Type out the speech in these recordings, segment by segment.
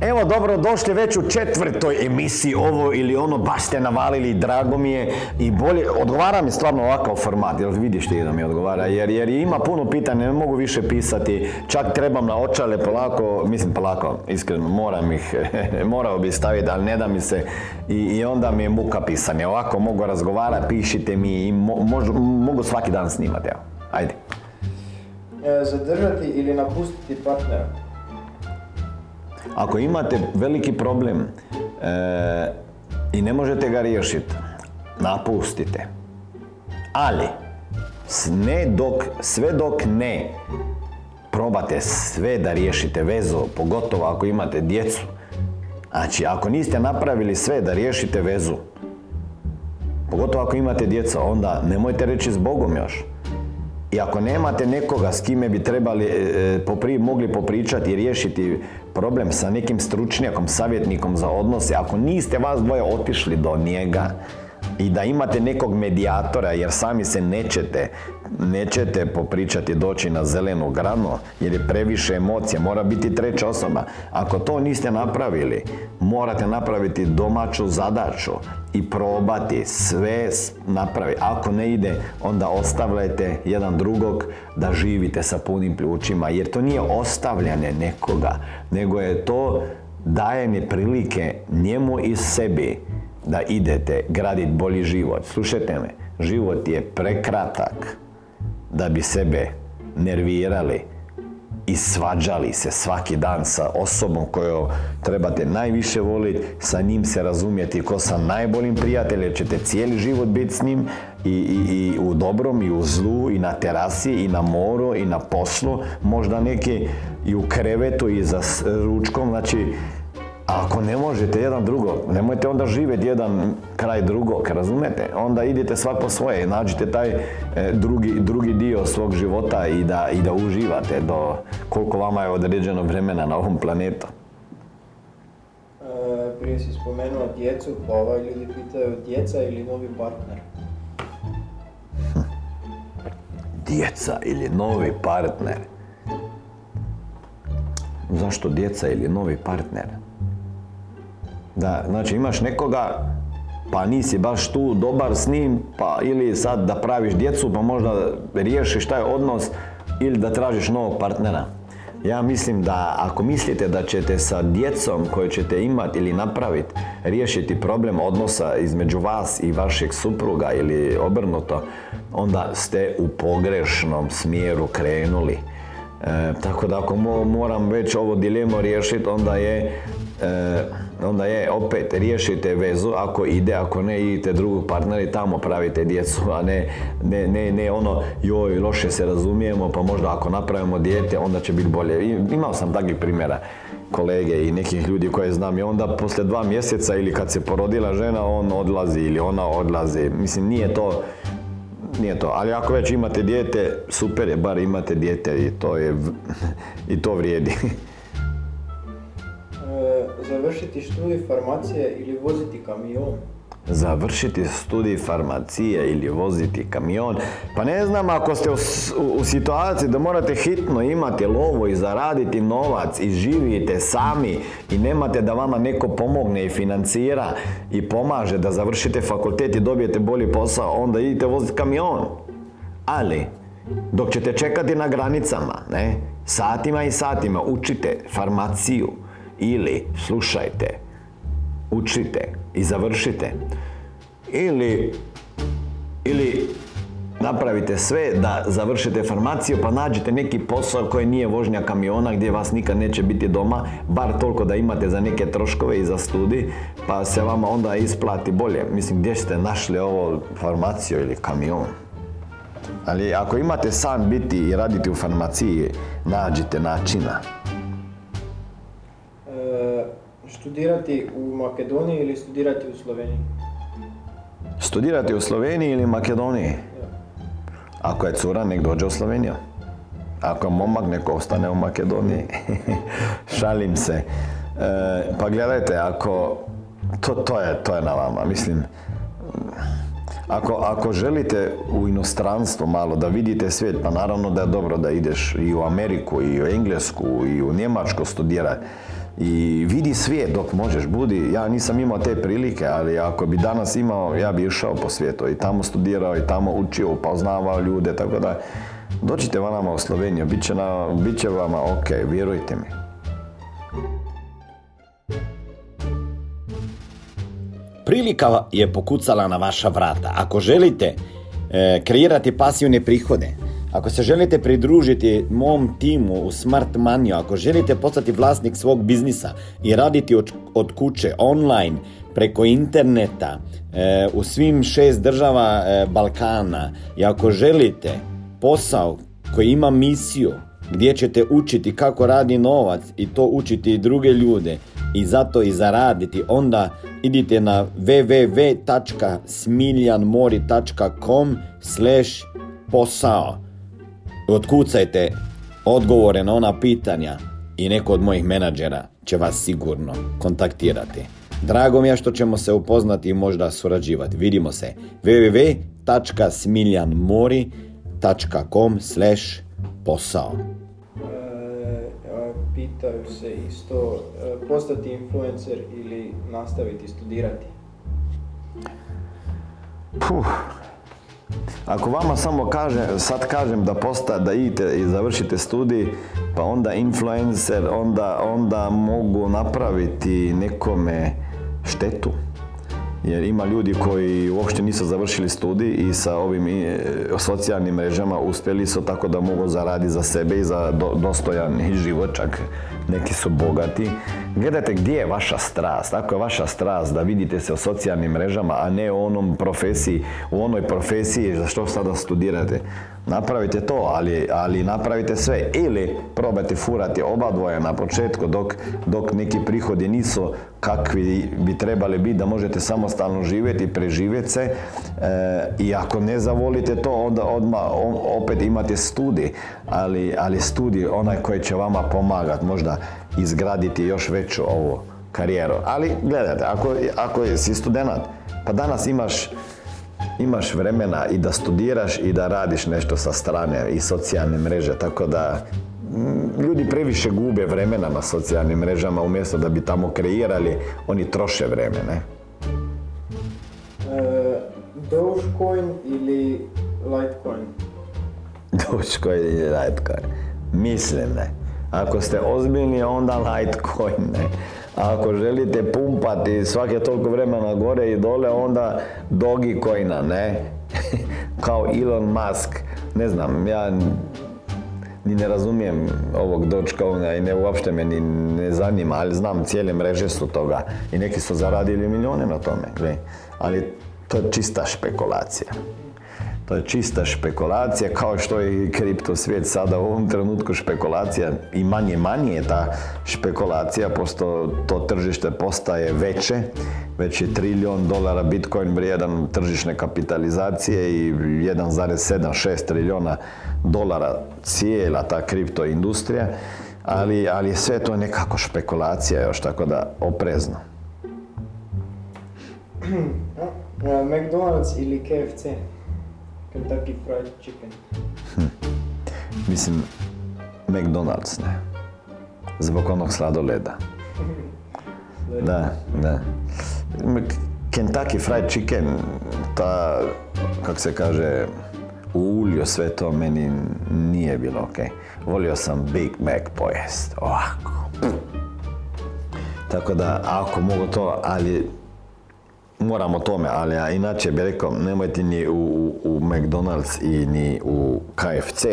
Evo, dobro došli već u četvrtoj emisiji ovo ili ono, baš ste navalili, drago mi je. I bolje, odgovara mi stvarno ovakav format, jel vidiš ti da mi odgovara, jer, jer ima puno pitanja, ne mogu više pisati, čak trebam na očale polako, mislim polako, iskreno, moram ih, morao bi staviti, ali ne da mi se, i, i onda mi je muka pisanje, ovako mogu razgovarati, pišite mi i mogu svaki dan snimati, evo, ajde. E, zadržati ili napustiti partnera? Ako imate veliki problem e, i ne možete ga riješiti, napustite. Ali, ne dok, sve dok ne probate sve da riješite vezu, pogotovo ako imate djecu. Znači, ako niste napravili sve da riješite vezu, pogotovo ako imate djeca, onda nemojte reći s Bogom još. I ako nemate nekoga s kime bi trebali, e, popri, mogli popričati i riješiti problem sa nekim stručnjakom, savjetnikom za odnose, ako niste vas dvoje otišli do njega i da imate nekog medijatora jer sami se nećete, nećete popričati doći na zelenu granu jer je previše emocija, mora biti treća osoba. Ako to niste napravili, morate napraviti domaću zadaću i probati sve napraviti. Ako ne ide, onda ostavljajte jedan drugog da živite sa punim pljučima, jer to nije ostavljanje nekoga, nego je to dajanje prilike njemu i sebi da idete graditi bolji život. Slušajte me, život je prekratak da bi sebe nervirali, i svađali se svaki dan sa osobom koju trebate najviše voliti, sa njim se razumjeti ko sa najboljim prijateljem, ćete cijeli život biti s njim i, i, i u dobrom i u zlu i na terasi i na moru i na poslu, možda neki i u krevetu i za ručkom, znači ako ne možete jedan drugo, nemojte onda živjeti jedan kraj drugog, razumete? Onda idete svak po svoje, nađite taj e, drugi, drugi dio svog života i da, i da uživate do koliko vama je određeno vremena na ovom planetu. E, prije si spomenuo djecu, pa ovaj ljudi pitaju djeca ili novi partner? Hm. Djeca ili novi partner? Zašto djeca ili novi partner? Da, znači imaš nekoga, pa nisi baš tu dobar s njim, pa ili sad da praviš djecu, pa možda riješiš taj odnos, ili da tražiš novog partnera. Ja mislim da ako mislite da ćete sa djecom koju ćete imati ili napraviti riješiti problem odnosa između vas i vašeg supruga ili obrnuto, onda ste u pogrešnom smjeru krenuli. E, tako da ako moram već ovo dilemo riješiti, onda je e, onda je opet riješite vezu ako ide, ako ne idite drugog partnera i tamo pravite djecu, a ne, ne, ne, ne ono joj loše se razumijemo pa možda ako napravimo dijete onda će biti bolje. Imao sam takvih primjera kolege i nekih ljudi koje znam i onda poslije dva mjeseca ili kad se porodila žena on odlazi ili ona odlazi. Mislim nije to nije to, ali ako već imate dijete, super je, bar imate dijete i to je, i to vrijedi. Završiti studij farmacije ili voziti kamion? Završiti studij farmacije ili voziti kamion. Pa ne znam ako ste u, situaciji da morate hitno imati lovo i zaraditi novac i živite sami i nemate da vama neko pomogne i financira i pomaže da završite fakultet i dobijete bolji posao, onda idite voziti kamion. Ali, dok ćete čekati na granicama, ne, satima i satima učite farmaciju, ili slušajte, učite i završite. Ili, ili napravite sve da završite farmaciju pa nađete neki posao koji nije vožnja kamiona gdje vas nikad neće biti doma, bar toliko da imate za neke troškove i za studij, pa se vama onda isplati bolje. Mislim, gdje ste našli ovo farmaciju ili kamion? Ali ako imate san biti i raditi u farmaciji, nađite načina studirati u Makedoniji ili studirati u Sloveniji? Studirati u Sloveniji ili Makedoniji? Ako je cura, nek dođe u Sloveniju. Ako momak neko ostane u Makedoniji. Šalim se. E, pa gledajte, ako... To, to, je, to je na vama. Mislim, ako, ako želite u inostranstvo malo da vidite svijet, pa naravno da je dobro da ideš i u Ameriku, i u Englesku, i u Njemačku studirati i vidi svijet dok možeš, budi, ja nisam imao te prilike, ali ako bi danas imao, ja bi išao po svijetu i tamo studirao i tamo učio, upoznavao ljude, tako da dođite vama u Sloveniju, bit će, na, bit će vama ok, vjerujte mi. Prilika je pokucala na vaša vrata. Ako želite e, kreirati pasivne prihode, ako se želite pridružiti mom timu u Smart Money, ako želite postati vlasnik svog biznisa i raditi od, od kuće, online, preko interneta, e, u svim šest država e, Balkana i ako želite posao koji ima misiju gdje ćete učiti kako radi novac i to učiti i druge ljude i zato i zaraditi, onda idite na www.smiljanmori.com slash posao otkucajte odgovore na ona pitanja i neko od mojih menadžera će vas sigurno kontaktirati. Drago mi je što ćemo se upoznati i možda surađivati. Vidimo se www.smiljanmori.com slash posao. E, pitaju se isto e, postati influencer ili nastaviti studirati? Puh, ako vama samo kaže, sad kažem da posta, da idete i završite studij, pa onda influencer, onda, onda mogu napraviti nekome štetu. Jer ima ljudi koji uopšte nisu završili studij i sa ovim e, socijalnim mrežama uspjeli su tako da mogu zaraditi za sebe i za dostojan život, čak neki su bogati. Gledajte gdje je vaša strast. Ako je vaša strast da vidite se o socijalnim mrežama, a ne u onom profesiji, u onoj profesiji za što sada studirate, napravite to, ali, ali napravite sve. Ili probajte furati oba dvoje na početku dok, dok neki prihodi nisu kakvi bi trebali biti da možete samostalno živjeti i preživjeti se. E, I ako ne zavolite to, onda odmah opet imate studij, ali, ali studij onaj koji će vama pomagati, možda izgraditi još veću ovu karijeru. Ali gledajte, ako, ako si student, pa danas imaš imaš vremena i da studiraš i da radiš nešto sa strane i socijalne mreže, tako da mm, ljudi previše gube vremena na socijalnim mrežama umjesto da bi tamo kreirali, oni troše vreme, ne? E, Dogecoin ili Litecoin? Dogecoin ili Litecoin? Mislim ne. Ako ste ozbiljni, onda Litecoin, ne? ako želite pumpati svake toliko vremena gore i dole, onda Dogecoina, ne? Kao Elon Musk. Ne znam, ja ni ne razumijem ovog Dogecoina i ne uopšte me ni ne zanima, ali znam cijele mreže su toga i neki su zaradili milijone na tome, ali to je čista špekulacija. To je čista špekulacija, kao što je i kripto svijet sada u ovom trenutku špekulacija i manje manje je ta špekulacija, posto to tržište postaje veće, već je trilijon dolara Bitcoin vrijedan tržišne kapitalizacije i 1,7-6 trilijona dolara cijela ta kripto industrija, ali, ali sve to nekako špekulacija još, tako da oprezno. McDonald's ili KFC? Kentucky Fried Chicken. Hm. Mislim, McDonald's, ne. Zbog onog sladoleda. da, da. Kentucky Fried Chicken, ta, kako se kaže, u ulju sve to meni nije bilo ok. Volio sam Big Mac pojest, ovako. Tako da, ako mogu to, ali moram o tome, ali ja inače bih rekao, nemojte ni u, u McDonald's i ni u KFC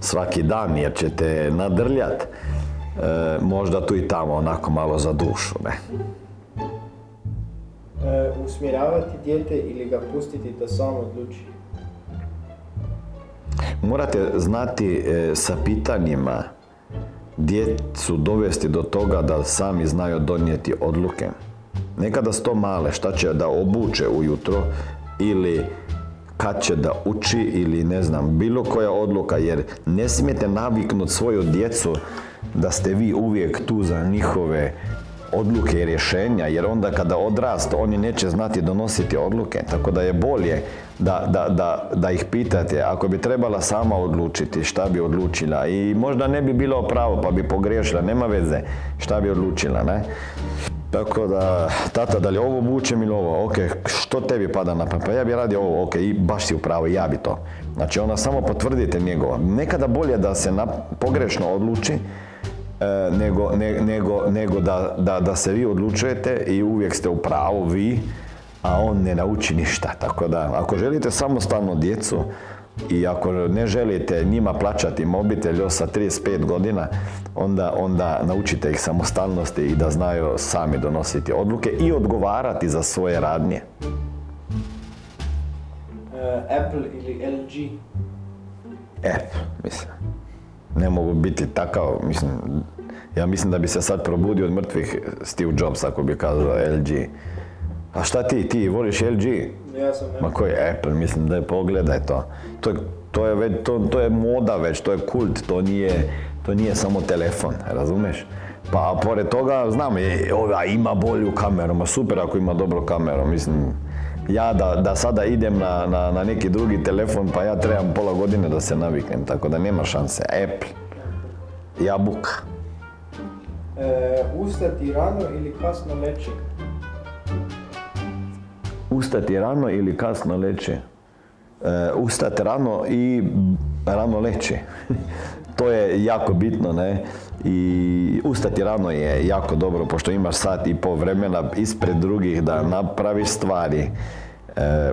svaki dan, jer ćete nadrljat. E, možda tu i tamo onako malo za dušu, ne? E, usmjeravati dijete ili ga pustiti da samo odluči? Morate znati e, sa pitanjima djecu dovesti do toga da sami znaju donijeti odluke. Nekada sto male, šta će da obuče ujutro ili kad će da uči ili ne znam, bilo koja odluka, jer ne smijete naviknuti svoju djecu da ste vi uvijek tu za njihove odluke i rješenja, jer onda kada odrast oni neće znati donositi odluke, tako da je bolje da, da, da, da ih pitate, ako bi trebala sama odlučiti šta bi odlučila i možda ne bi bilo pravo pa bi pogriješila, nema veze šta bi odlučila, ne? Tako da, tata, da li ovo vučem ili ovo, ok, što tebi pada na pamet? Pa ja bi radio ovo, ok, i baš si u pravu, ja bi to. Znači ona samo potvrdite njegova. Nekada bolje da se na, pogrešno odluči, e, nego, nego, nego da, da, da se vi odlučujete i uvijek ste u pravu vi, a on ne nauči ništa. Tako da, ako želite samostalno djecu, i ako ne želite njima plaćati mobitel još sa 35 godina, onda, onda naučite ih samostalnosti i da znaju sami donositi odluke i odgovarati za svoje radnje. Uh, Apple ili LG? Apple, mislim. Ne mogu biti takav, mislim, ja mislim da bi se sad probudio od mrtvih Steve Jobs ako bi kazao LG. A šta ti, ti voliš LG? Ja sam Ma koji Apple, mislim da je pogledaj to. To je, to je, već, to, to je moda već, to je kult, to nije, to nije samo telefon, razumeš? Pa pored toga, znam, je, ova ima bolju kameru, ma super ako ima dobru kameru, mislim, ja da, da sada idem na, na, na neki drugi telefon, pa ja trebam pola godine da se naviknem, tako da nema šanse. Apple, jabuka. E, ustati rano ili kasno leći? Ustati rano ili kasno leći. E, ustati rano i rano leći. to je jako bitno, ne? I ustati rano je jako dobro, pošto imaš sat i pol vremena ispred drugih da napraviš stvari. E,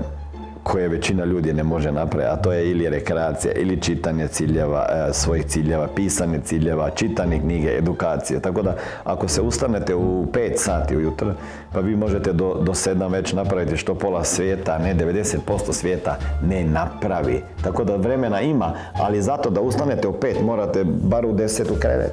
koje većina ljudi ne može napraviti, a to je ili rekreacija, ili čitanje ciljeva, e, svojih ciljeva, pisanje ciljeva, čitanje knjige, edukacije. Tako da, ako se ustanete u 5 sati ujutro, pa vi možete do, do 7 već napraviti što pola svijeta, ne 90% svijeta ne napravi. Tako da vremena ima, ali zato da ustanete u 5 morate bar u 10 u krevet.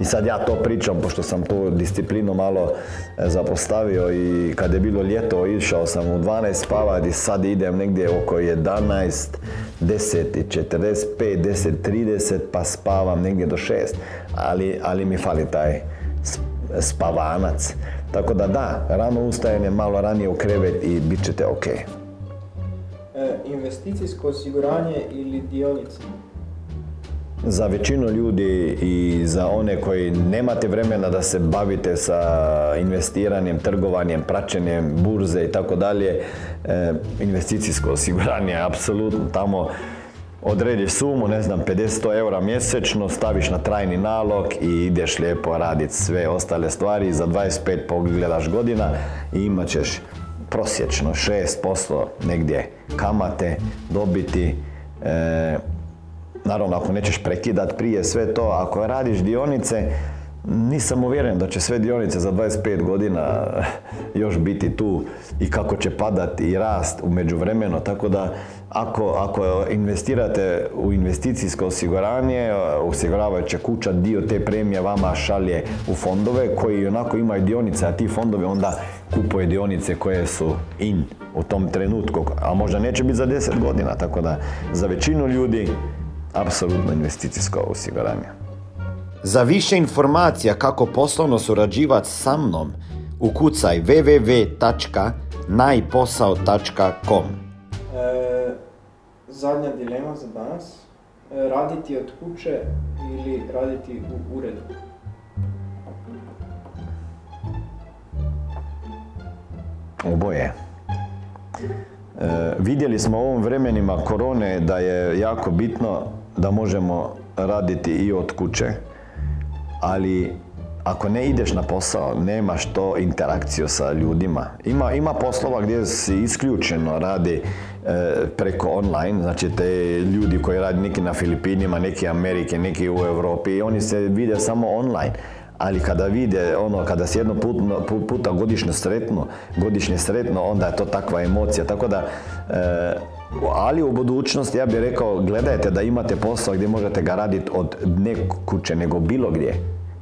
I sad ja to pričam, pošto sam tu disciplinu malo e, zapostavio i kad je bilo ljeto išao sam u 12 spavati, sad idem negdje negdje oko 11, 10 45, 10, 30 pa spavam negdje do 6. Ali, ali mi fali taj spavanac. Tako da da, rano ustajanje, malo ranije u krevet i bit ćete ok. E, investicijsko osiguranje ili dionice? Za većinu ljudi i za one koji nemate vremena da se bavite sa investiranjem, trgovanjem, praćenjem burze i tako dalje, e, investicijsko osiguranje je apsolutno tamo odrediš sumu, ne znam, 50 eura mjesečno, staviš na trajni nalog i ideš lijepo raditi sve ostale stvari. Za 25 pogledaš godina i imat ćeš prosječno 6% negdje kamate dobiti. E, Naravno, ako nećeš prekidat prije sve to, ako radiš dionice, nisam uvjeren da će sve dionice za 25 godina još biti tu i kako će padati i rast u međuvremenu. Tako da ako, ako investirate u investicijsko osiguranje, osiguravajuća kuća dio te premije vama šalje u fondove koji onako imaju dionice, a ti fondovi onda kupuje dionice koje su in u tom trenutku, a možda neće biti za 10 godina. Tako da za većinu ljudi apsolutno investicijsko osiguranje. Za više informacija kako poslovno surađivati sa mnom, ukucaj www.najposao.com e, Zadnja dilema za danas. E, raditi od kuće ili raditi u uredu? Oboje. E, vidjeli smo u ovom vremenima korone da je jako bitno da možemo raditi i od kuće, ali ako ne ideš na posao, nemaš to interakciju sa ljudima. Ima, ima poslova gdje si isključeno radi e, preko online, znači te ljudi koji radi neki na Filipinima, neki Amerike, neki u Europi, oni se vide samo online ali kada vide, ono, kada se jedno put, puta godišnje sretno, godišnje sretno, onda je to takva emocija, tako da, e, ali u budućnosti ja bih rekao, gledajte da imate posao gdje možete ga raditi od ne kuće, nego bilo gdje.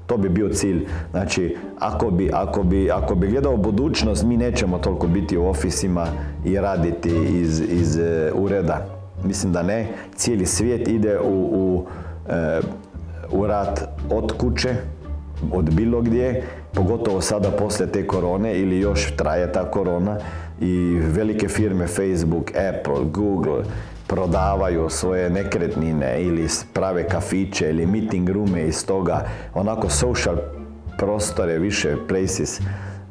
To bi bio cilj. Znači, ako bi, ako bi, ako bi gledao budućnost, mi nećemo toliko biti u ofisima i raditi iz, iz e, ureda. Mislim da ne. Cijeli svijet ide u, u, e, u rad od kuće, od bilo gdje, pogotovo sada poslije te korone ili još traje ta korona i velike firme Facebook, Apple, Google prodavaju svoje nekretnine ili prave kafiće ili meeting roome iz toga, onako social prostore, više places,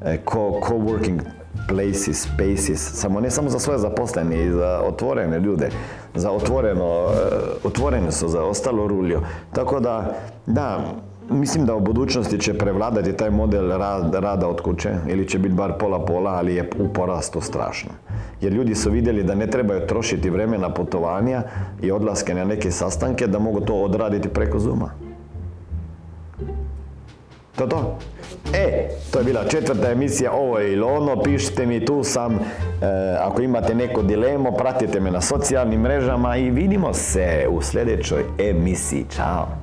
e, co-working places, spaces, samo ne samo za svoje zaposlene i za otvorene ljude, za otvoreno, e, otvorene su za ostalo ruljo. Tako da, da, Mislim da u budućnosti će prevladati taj model rada od kuće ili će biti bar pola-pola, ali je u porastu strašno. Jer ljudi su vidjeli da ne trebaju trošiti vremena putovanja i odlaske na neke sastanke, da mogu to odraditi preko Zuma. To to? E, to je bila četvrta emisija Ovo je ili ono, pišite mi tu sam, e, ako imate neko dilemo, pratite me na socijalnim mrežama i vidimo se u sljedećoj emisiji. Ćao!